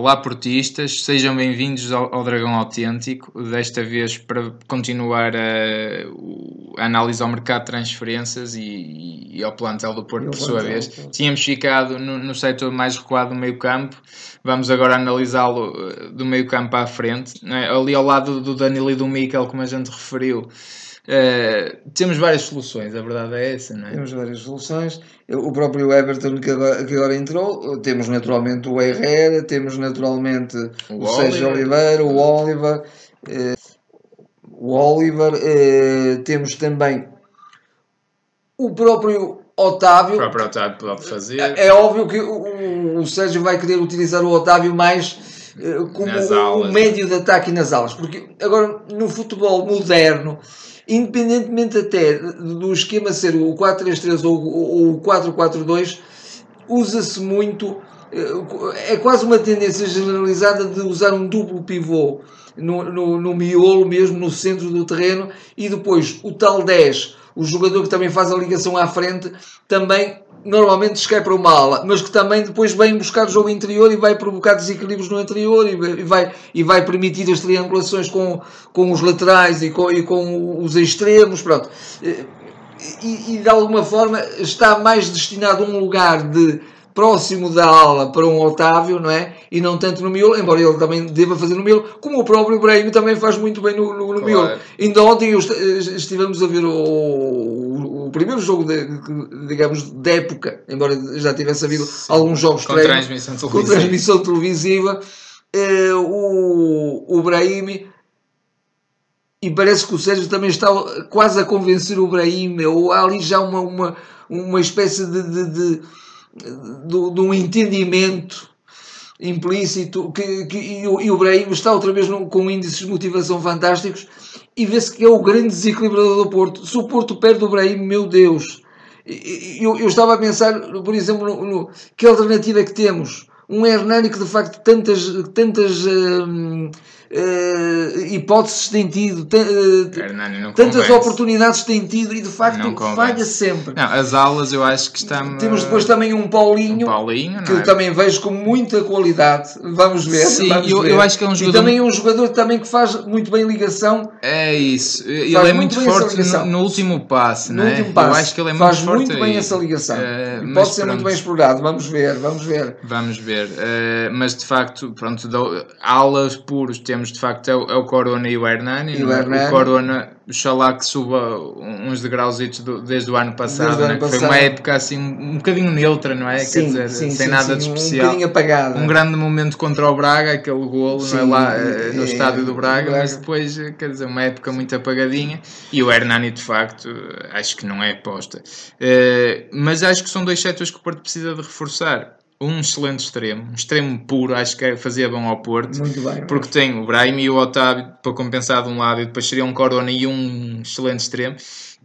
Olá, portistas, sejam bem-vindos ao, ao, Dragão Autêntico. Desta vez, para continuar a, a análise ao mercado de transferências e, e ao plantel do Porto, por sua vez. Tínhamos ficado no, no setor mais recuado do meio-campo, vamos agora analisá-lo eh, do meio-campo à frente. É? Ali ao lado do Danilo e do Mikel, como a gente referiu. Uh, temos várias soluções, a verdade é essa, não é? Temos várias soluções. O próprio Everton que agora, que agora entrou, temos naturalmente o Herrera, temos naturalmente o, o Sérgio Oliveira, o Oliver, uh, o Oliver, uh, temos também o próprio Otávio. O próprio Otávio pode fazer. É, é óbvio que o, o, Sérgio vai querer utilizar o Otávio mais como o médio de ataque nas alas, porque agora no futebol moderno independentemente até do esquema ser o 4-3-3 ou o 4-4-2, usa-se muito, eh, é quase uma tendência generalizada de usar um duplo pivô no, no, no miolo mesmo, no centro do terreno, e depois o tal 10, o jogador que também faz a ligação à frente, também normalmente descai para uma ala, mas que também depois vem buscar o jogo interior e vai provocar desequilíbrios no interior e vai, e vai permitir as triangulações com, com os laterais e com, e com os extremos, pronto. E, e de alguma forma está mais destinado a um lugar de próximo da ala para um Otávio, não é? E não tanto no miolo, embora ele também deva fazer no miolo, como o próprio Brahim também faz muito bem no, no, no claro. miolo. Ainda ontem estivemos a ver o, o primeiro jogo, de, digamos, de época, embora já tivesse havido Sim, alguns jogos com transmissão televisiva, com transmissão televisiva eh, o, o Brahim e parece que o Sérgio também está quase a convencer o Brahim, ou há ali já uma, uma, uma espécie de, de, de de, de um entendimento implícito que, que, e, o, e Brahim está outra vez num, com índices de motivação fantásticos e vê-se que é o grande desequilibrador do Porto. Se o Porto perde o Brahim, meu Deus! Eu, eu estava a pensar, por exemplo, no, no, que alternativa é que temos? Um Hernani que de facto tantas, tantas hum, uh, hipóteses tem tido, uh, tantas oportunidades tem tido e de facto falha sempre. Não, as aulas eu acho que está. Temos depois também um Paulinho, um Paulinho que é? também vejo com muita qualidade. Vamos ver. Sim, vamos eu, ver. eu acho que é um jogador. E também é um jogador também que faz muito bem ligação. É isso. Ele é muito, muito forte no, no, último passe, no é? último passe. Eu acho que ele é faz muito forte. muito bem aí. essa ligação. Uh, pode ser pronto. muito bem explorado. Vamos ver, vamos ver. Vamos ver. Uh, mas de facto, pronto, aulas puros temos de facto é o, é o Corona e o Hernani. E o, é? Hernani. o Corona, oxalá que suba uns degrauzitos do, desde o ano passado, né? ano passado. foi uma época assim um bocadinho neutra, não é? Sim, Quer dizer, sim, sem sim, nada de especial. Um bocadinho apagado. Um grande momento contra o Braga, aquele golo é? lá é, no estádio do Braga, mas depois, quer dizer, uma época muito apagadinha. E o Hernani, de facto, acho que não é aposta. Uh, mas acho que são dois setores que o Porto precisa de reforçar um excelente extremo, um extremo puro, acho que fazia bom ao Porto. Muito bem. Porque tem o Brahim e o Otávio para compensar de um lado e depois seria um Corona e um excelente extremo.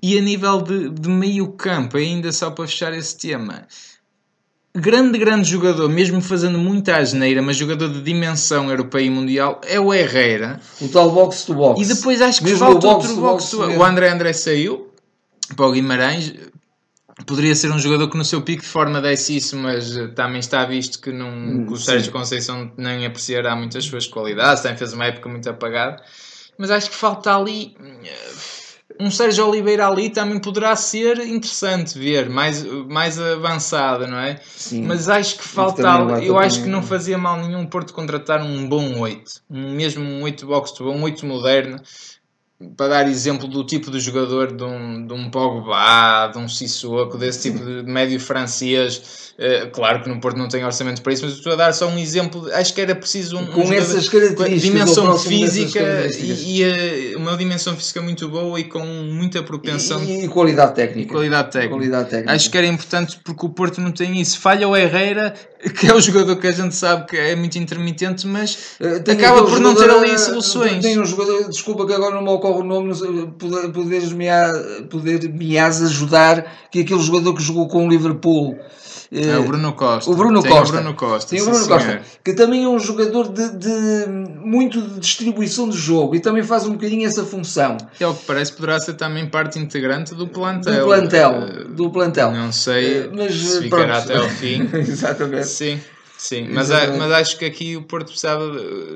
E a nível de, de meio campo, ainda só para fechar esse tema, grande, grande jogador, mesmo fazendo muita asneira, mas jogador de dimensão europeia e mundial, é o Herrera. O tal box-to-box. E depois acho que mesmo falta outro box-to-box. Box o André André saiu para o Guimarães Poderia ser um jogador que no seu pico de forma desse isso, mas eh, também está visto que, não, hum, que o Sérgio Conceição nem apreciará muitas suas qualidades, também fez uma época muito apagada. Mas acho que falta ali eh, um Sérgio Oliveira ali também poderá ser interessante ver, mais, mais avançado, não é? Sim. Mas acho que falta ali, eu acho que não fazia mal nenhum Porto contratar um bom 8, um, mesmo um 8 box to um 8 moderno, para dar exemplo do tipo de jogador de um, de um Pogba, de um Sissoko, desse tipo de médio francês, uh, claro que no Porto não tem orçamento para isso, mas estou a dar só um exemplo, acho que era preciso um, com um essas características, dimensão física e, e uh, uma dimensão física muito boa e com muita propensão e, e qualidade técnica. Qualidade técnica. qualidade técnica. Acho que era importante porque o Porto não tem isso. Falha o Herrera, que é o jogador que a gente sabe que é muito intermitente, mas uh, acaba por não ter ali soluções. Tem um jogador, desculpa que agora não me ocorre o nome, poderes-me poder me ajudar, que é aquele jogador que jogou com o Liverpool. É o Bruno Costa. O Bruno Tem Costa. O Bruno Costa. Tem o Bruno Costa. Que também é um jogador de, de, muito de distribuição de jogo e também faz um bocadinho essa função. É o que parece poderá ser também parte integrante do plantel. Do plantel. Uh, do plantel. Não sei uh, mas, se ficará pronto. até ao fim. Exatamente. Sim. Sim, mas, mas acho que aqui o Porto precisava,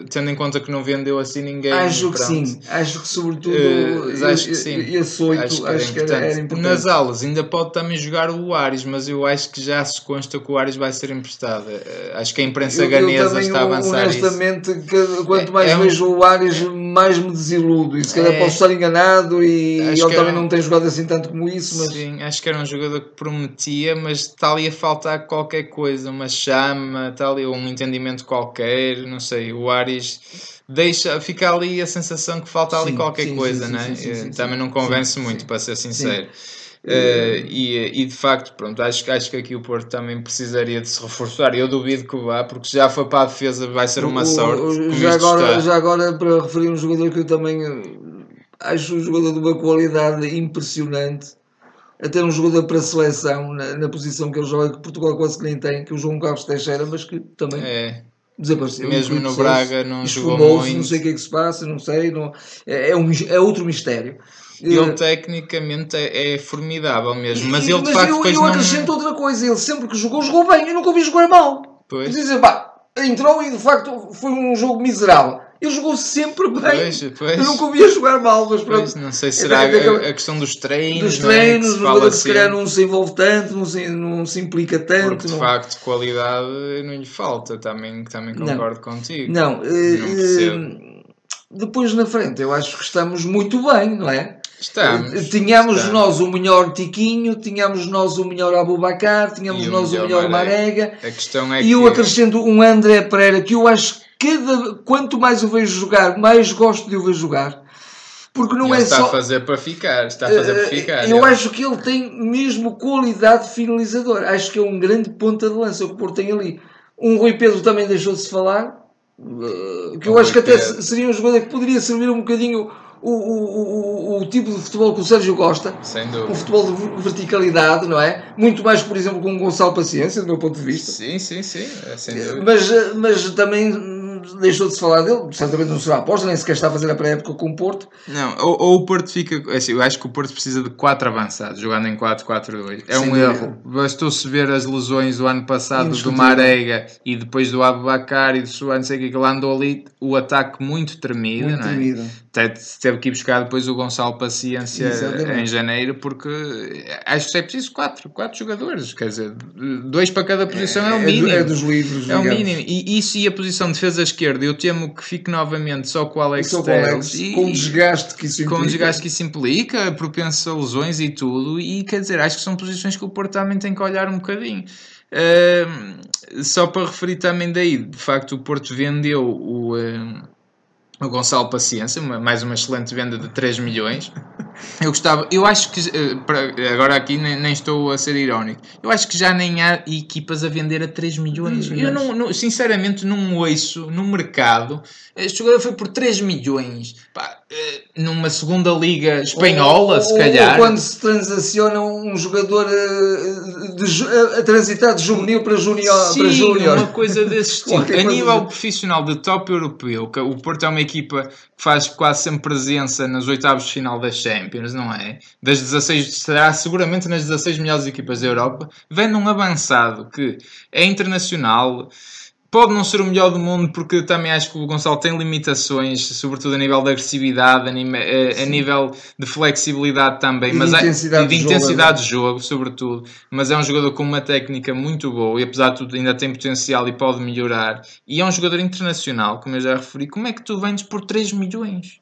tendo em conta que não vendeu assim ninguém. Acho que sim, acho que sobretudo uh, acho que sim. esse 8 acho, que, acho que, era, era, importante. Nas aulas ainda pode também jogar o Ares, mas eu acho que já se consta que o Ares vai ser emprestado. Uh, acho que a imprensa eu, ganesa eu está a avançar honestamente, isso. quanto mais é, é vejo um, o Ares, mais me desiludo. E se calhar é, posso estar enganado e ele também era, não tem jogado assim tanto como isso. Mas... Sim, acho que era um jogador que prometia, mas está ali a faltar qualquer coisa, uma chama, ali um entendimento qualquer, não sei. O Ares deixa, fica ali a sensação que falta ali sim, qualquer sim, coisa, sim, né? Sim, Também não convence muito, para ser sincero. Uh, e, e de facto, pronto, acho, acho que aqui o Porto também precisaria de se reforçar. Eu duvido que vá, porque já foi para a defesa, vai ser uma sorte. já, agora, já agora, para referir um jogador que eu também eh, acho um jogador de uma qualidade impressionante, até um jogador para a seleção na, na posição que ele joga, que Portugal quase que nem tem, que o João Carlos Teixeira, mas que também. É desapareceu. Mesmo no Braga não jogou muito. Não sei o que é que se passa, não sei. Não, é, é, um, é outro mistério. Ele tecnicamente é, é formidável mesmo, mas ele de facto eu, eu acrescento não... outra coisa, ele sempre que jogou, jogou bem, eu nunca ouvi jogar mal. Pois. Dizem, pá, entrou e de facto foi um jogo miserável. Ele jogou sempre bem. Pois, pois. Eu nunca ouvia jogar mal, mas pronto. não sei se será é, a, a, questão dos treinos. Dos treinos, é? que, se calhar não se envolve tanto, não se, não se implica tanto. Porque, de não... facto, qualidade não lhe falta, também, também concordo não. contigo. Não, não uh, depois na frente eu acho que estamos muito bem, não é? Estamos. Eh, tínhamos estamos. nós o melhor Tiquinho, tínhamos nós o melhor Abubacar, tínhamos e nós o melhor, o melhor Marega. A questão é e que... eu acrescento um André Pereira que eu acho cada, quanto mais o vejo jogar, mais gosto de o ver jogar. Porque não ele é está só. Está a fazer para ficar, está a fazer para eh, ficar. Eu acho que ele tem mesmo qualidade finalizadora. Acho que é um grande ponta de lança o que o Porto tem ali. Um Rui Pedro também deixou de se falar. Eh, que eu acho que até seria um jogador que poderia servir um bocadinho o, o, o, o, tipo de futebol que o Sérgio gosta, um futebol de verticalidade, não é? Muito mais, por exemplo, com o Gonçalo Paciência, do meu ponto de vista. Sim, sim, sim. É, mas, mas também deixou de se falar dele, certamente não será aposta, nem sequer está a fazer a pré-época com o Porto. Não, ou, ou, o Porto fica. Assim, eu acho que o Porto precisa de 4 avançados, jogando em 4-4-2. É Sem um dúvida. erro. Bastou-se ver as lesões do ano passado do Marega e depois do Abubacar e do não sei o que, ele andou ali, o ataque muito tremido, muito não é? Tremido. Teve que ir buscar depois o Gonçalo Paciência Exatamente. em janeiro, porque acho que é preciso 4, 4 jogadores, quer dizer, dois para cada posição é, é o mínimo. É, é dos livros, é o mínimo. E isso e a posição de defesa esquerda, eu temo que fique novamente só com o Alex só Telles. Com, com o desgaste que isso implica. Com o desgaste que isso implica, propenso a lesões e tudo. E quer dizer, acho que são posições que o Porto também tem que olhar um bocadinho. Uh, só para referir também daí, de facto, o Porto vendeu o. Uh, o Gonçalo Paciência, mais uma excelente venda de 3 milhões. Eu gostava, eu acho que, eh, agora aqui nem, nem, estou a ser irónico, eu acho que já nem há equipas a vender a 3 milhões. Eu não, não, sinceramente não ouço no mercado, este jogador foi por 3 milhões. Pá, eh, numa segunda liga espanhola, ou, se calhar. Ou quando se transaciona um jogador eh, de, a transitar de juvenil para junior. Sim, para junior. uma coisa desse estilo. a nível profissional de top europeu, que o Porto é uma equipa que faz quase sempre presença nas oitavas de final das Champions, não é? Das 16, será seguramente nas 16 melhores equipas da Europa, vendo um avançado que é internacional Pode não ser o melhor do mundo, porque também acho que o Gonçalo tem limitações, sobretudo a nível de agressividade, a, a nível de flexibilidade também, e mas de intensidade, é, de, intensidade de, jogo, de jogo, sobretudo. Mas é um jogador com uma técnica muito boa e, apesar de tudo, ainda tem potencial e pode melhorar. E é um jogador internacional, como eu já referi. Como é que tu vendes por 3 milhões?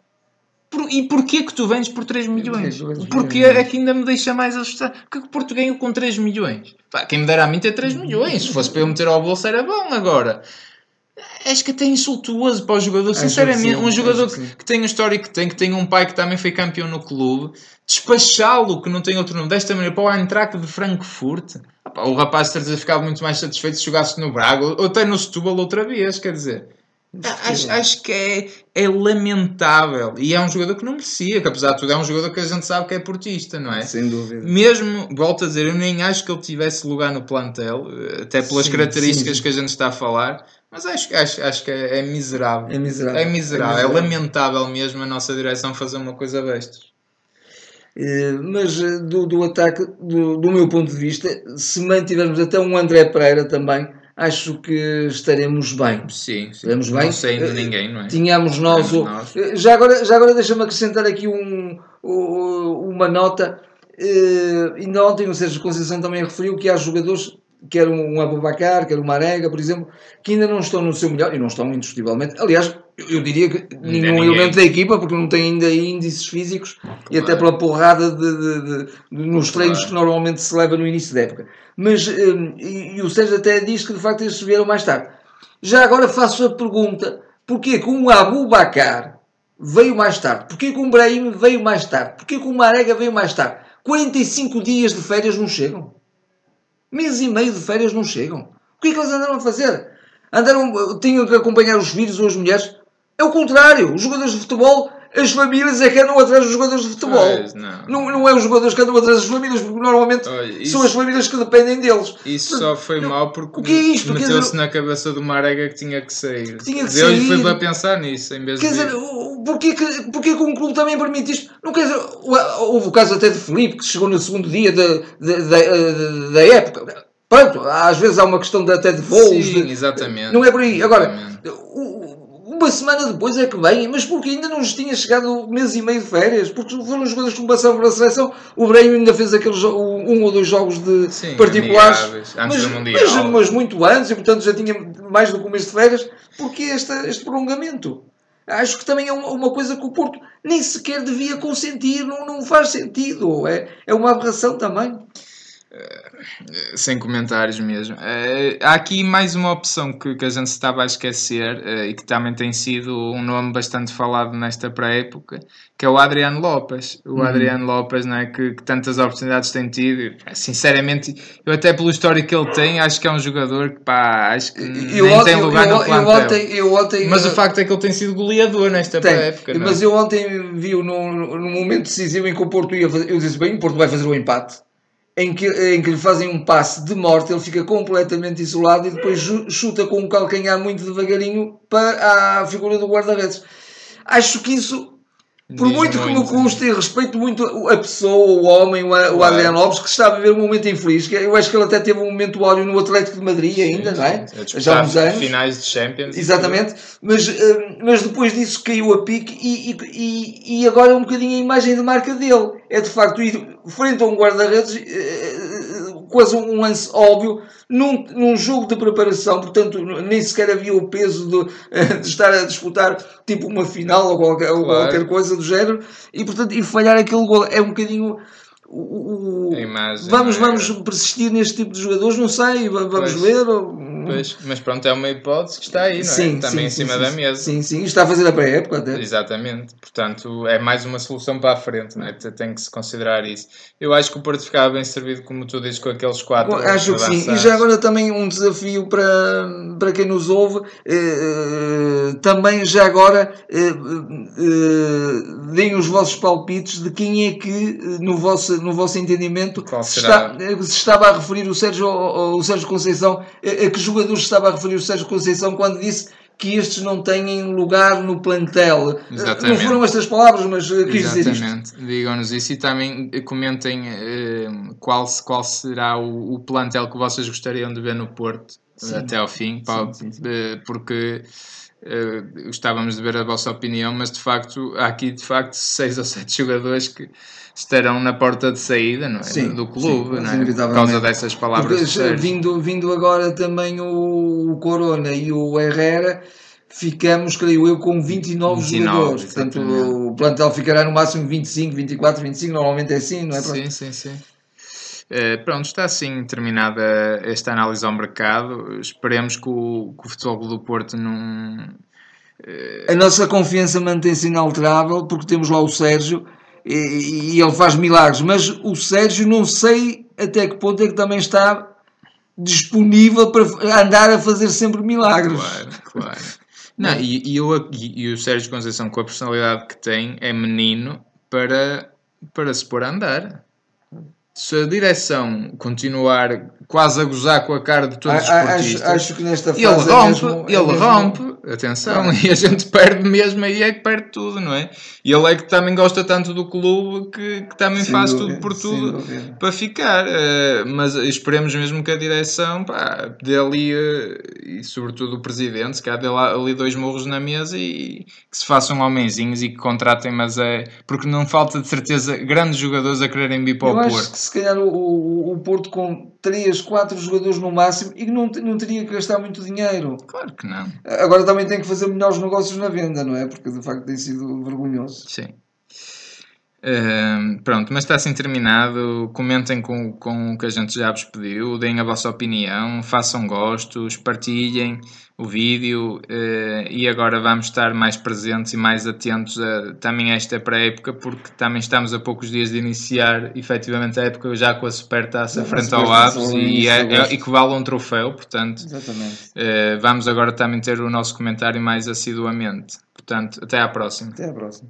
Por, e porquê que tu vendes por 3 milhões? Porque é que ainda me deixa mais assustado. Porque o Porto ganhou com 3 milhões. Pá, quem me dera a mim ter 3 milhões. Se fosse para eu meter ao bolso era bom agora. Acho que até insultuoso para o jogador. Sinceramente, sim, um jogador que, que, tem a história que tem, que tem um pai que também foi campeão no clube, despachá-lo, que não tem outro nome, desta maneira, para o Eintracht de Frankfurt. O rapaz ficado muito mais satisfeito se jogasse no Braga ou até no Setúbal outra vez, quer dizer. Acho, acho que é, é lamentável. E é um jogador que não merecia, que apesar de tudo é um jogador que a gente sabe que é portista, não é? Sem dúvida. Mesmo, volto a dizer, eu nem acho que ele tivesse lugar no plantel, até pelas sim, características sim. que a gente está a falar, mas acho, acho, acho que é, é, miserável. É miserável. É miserável. É, miserável. é lamentável mesmo a nossa direção fazer uma coisa destas. Eh, mas eh, do, do ataque, do, do meu ponto de vista, se mantivermos até um André Pereira também, acho que estaremos bem. Sim, sim. estaremos bem. Não saindo ninguém, não é? Tínhamos nós, o... nós. Já agora, já agora deixa-me acrescentar aqui um, uma nota. Uh, ainda ontem o Sérgio Conceição também referiu que há jogadores quer um Abubacar, quer um Marega, por exemplo, que ainda não estão no seu melhor, e não estão indiscutivelmente. Aliás, eu diria que nenhum elemento da equipa, porque não tem ainda índices físicos claro. e até pela porrada de, de, de, de nos treinos claro. que normalmente se leva no início da época. Mas, um, e, e, o Sérgio até diz que de facto estes vieram mais tarde. Já agora faço a pergunta: porquê que um Abubacar veio mais tarde? Porquê que um Brahim veio mais tarde? Porquê que um Marega veio mais tarde? 45 dias de férias não chegam? Mês e meio de férias não chegam. O que é que eles andaram a fazer? Andaram, tinham que acompanhar os filhos ou as mulheres? É o contrário. Os jogadores de futebol, as famílias é que andam atrás dos jogadores de futebol. Pois, não. não. Não, é os jogadores que andam atrás das famílias, porque normalmente isso, são as famílias que dependem deles. Isso só foi não, mal porque o que é isto? meteu-se na cabeça do Marega que tinha que sair. Que tinha que sair. Ele foi para pensar nisso, em vez quer de... Quer dizer, porquê que, porquê que um clube também permite isto? Não quer dizer, houve o caso até de Felipe, que chegou no segundo dia da, da, da, da época. Pronto, às vezes há uma questão de, até de voos. Sim, de, exatamente. Não é por aí. Agora, uma semana depois é que vem, mas porque ainda não tinha chegado um mês e meio de férias, porque foram os jogadores que passaram para a seleção, o Breno ainda fez aqueles um ou dois jogos de Sim, particulares, mas, mas, mas, muito antes, e portanto já tinha mais do que um mês de férias, porque este, este prolongamento? Acho que também é uma, uma, coisa que o Porto nem sequer devia consentir, não, não faz sentido, é, é uma aberração também. Uh, sem comentários mesmo. Uh, há aqui mais uma opção que, que a gente estava a esquecer uh, e que também tem sido um nome bastante falado nesta pré-época, que é o Adriano Lopes. O uhum. Adriano Lopes, não é? Que, que, tantas oportunidades tem tido. Sinceramente, eu até pelo histórico que ele tem, acho que é um jogador que pá, acho que eu, nem tem lugar eu, no plantel. Ontem, eu ontem, mas o facto é que ele tem sido goleador nesta pré-época. É? Mas eu ontem vi no, no momento decisivo em que o Porto ia fazer, eu disse bem, o Porto vai fazer o empate em que, em que lhe fazem um passe de morte, ele fica completamente isolado e depois chuta com um calcanhar muito devagarinho para a figura do guarda-redes. Acho que isso por muito, que me custe, e respeito muito a pessoa, o homem, o, o Adriano Lopes, que está a viver um momento infeliz. Eu acho que ele até teve um momento óleo no Atlético de Madrid ainda, sim, não é? Já há uns anos. Finais de Champions. Exatamente. Mas, eh, mas depois disso caiu a pique e, e, e agora é um bocadinho a imagem de marca dele. É de facto ir frente a um guarda-redes eh, quase um lance óbvio num, num jogo de preparação, portanto nem sequer havia o peso de, de estar a disputar tipo uma final ou qualquer, claro. ou qualquer coisa do género e portanto e falhar aquele gol é um bocadinho o, o imagem, vamos, é... vamos persistir neste tipo de jogadores, não sei, vamos pois, ver. Pois, mas pronto, é uma hipótese que está aí, não é? Sim, Também sim, em cima sim, da mesa. Sim, sim, está a fazer a pré-época até. Exatamente, portanto é mais uma solução para a frente, não é? Tem que se considerar isso. Eu acho que o Porto ficava bem servido, como tu dizes, com aqueles quatro. Bom, acho que sim, e já agora também um desafio para, para quem nos ouve, eh, eh também já agora eh, eh, deem os vossos palpites de quem é que eh, no vosso no vosso entendimento, se, está, se, estava a referir o Sérgio, o Sérgio Conceição, a, que jogadores estava a referir o Sérgio Conceição quando disse que estes não têm lugar no plantel. Exatamente. Não foram estas palavras, mas uh, quis dizer isto. Digam-nos isso e também comentem uh, qual, qual será o, o, plantel que vocês gostariam de ver no Porto sim. até ao fim, sim, sim, sim. porque uh, gostávamos de ver a vossa opinião, mas de facto há aqui de facto seis ou sete jogadores que estarão na porta de saída não é? Sim, do clube, sim, não é? por causa dessas palavras. Porque, vindo, vindo agora também o, o Corona e o Herrera, ficamos, creio eu, com 29, 29 jogadores. Portanto, o plantel ficará no máximo 25, 24, 25, normalmente é assim, não é? Sim, sim, sim. Uh, pronto, está assim terminada esta análise ao mercado. Esperemos que o, que o Futebol do Porto não. Uh... A nossa confiança mantém-se inalterável porque temos lá o Sérgio e, e ele faz milagres, mas o Sérgio não sei até que ponto é que também está disponível para andar a fazer sempre milagres. Claro, claro. Não, e, e, eu, e, e o Sérgio Conceição, com a personalidade que tem, é menino para, para se pôr a andar. Se a direção continuar quase a gozar com a cara de todos os esportistas, acho, acho que nesta fase ele rompe, é mesmo, ele é rompe atenção, e a gente perde mesmo aí é que perde tudo, não é? E ele é que também gosta tanto do clube que, que também sem faz dúvida, tudo por tudo para ficar. Uh, mas esperemos mesmo que a direção pá, dê ali, uh, e sobretudo o presidente, que há dê ali dois morros na mesa e que se façam homenzinhos e que contratem, mas é porque não falta de certeza grandes jogadores a quererem vir para Eu o Porto. Acho que se calhar o, o, o Porto com 3, 4 jogadores no máximo e que não, não teria que gastar muito dinheiro. Claro que não. Agora também tem que fazer melhores negócios na venda, não é? Porque de facto tem sido vergonhoso. Sim. Uh, pronto, mas está assim terminado. Comentem com, com o que a gente já vos pediu, deem a vossa opinião, façam gostos, partilhem o vídeo uh, e agora vamos estar mais presentes e mais atentos a, também a esta pré-época, porque também estamos a poucos dias de iniciar efetivamente a época já com a supertaça frente ao Aves e, é, é, e que vale um troféu, portanto uh, vamos agora também ter o nosso comentário mais assiduamente. Portanto, até à próxima. Até à próxima.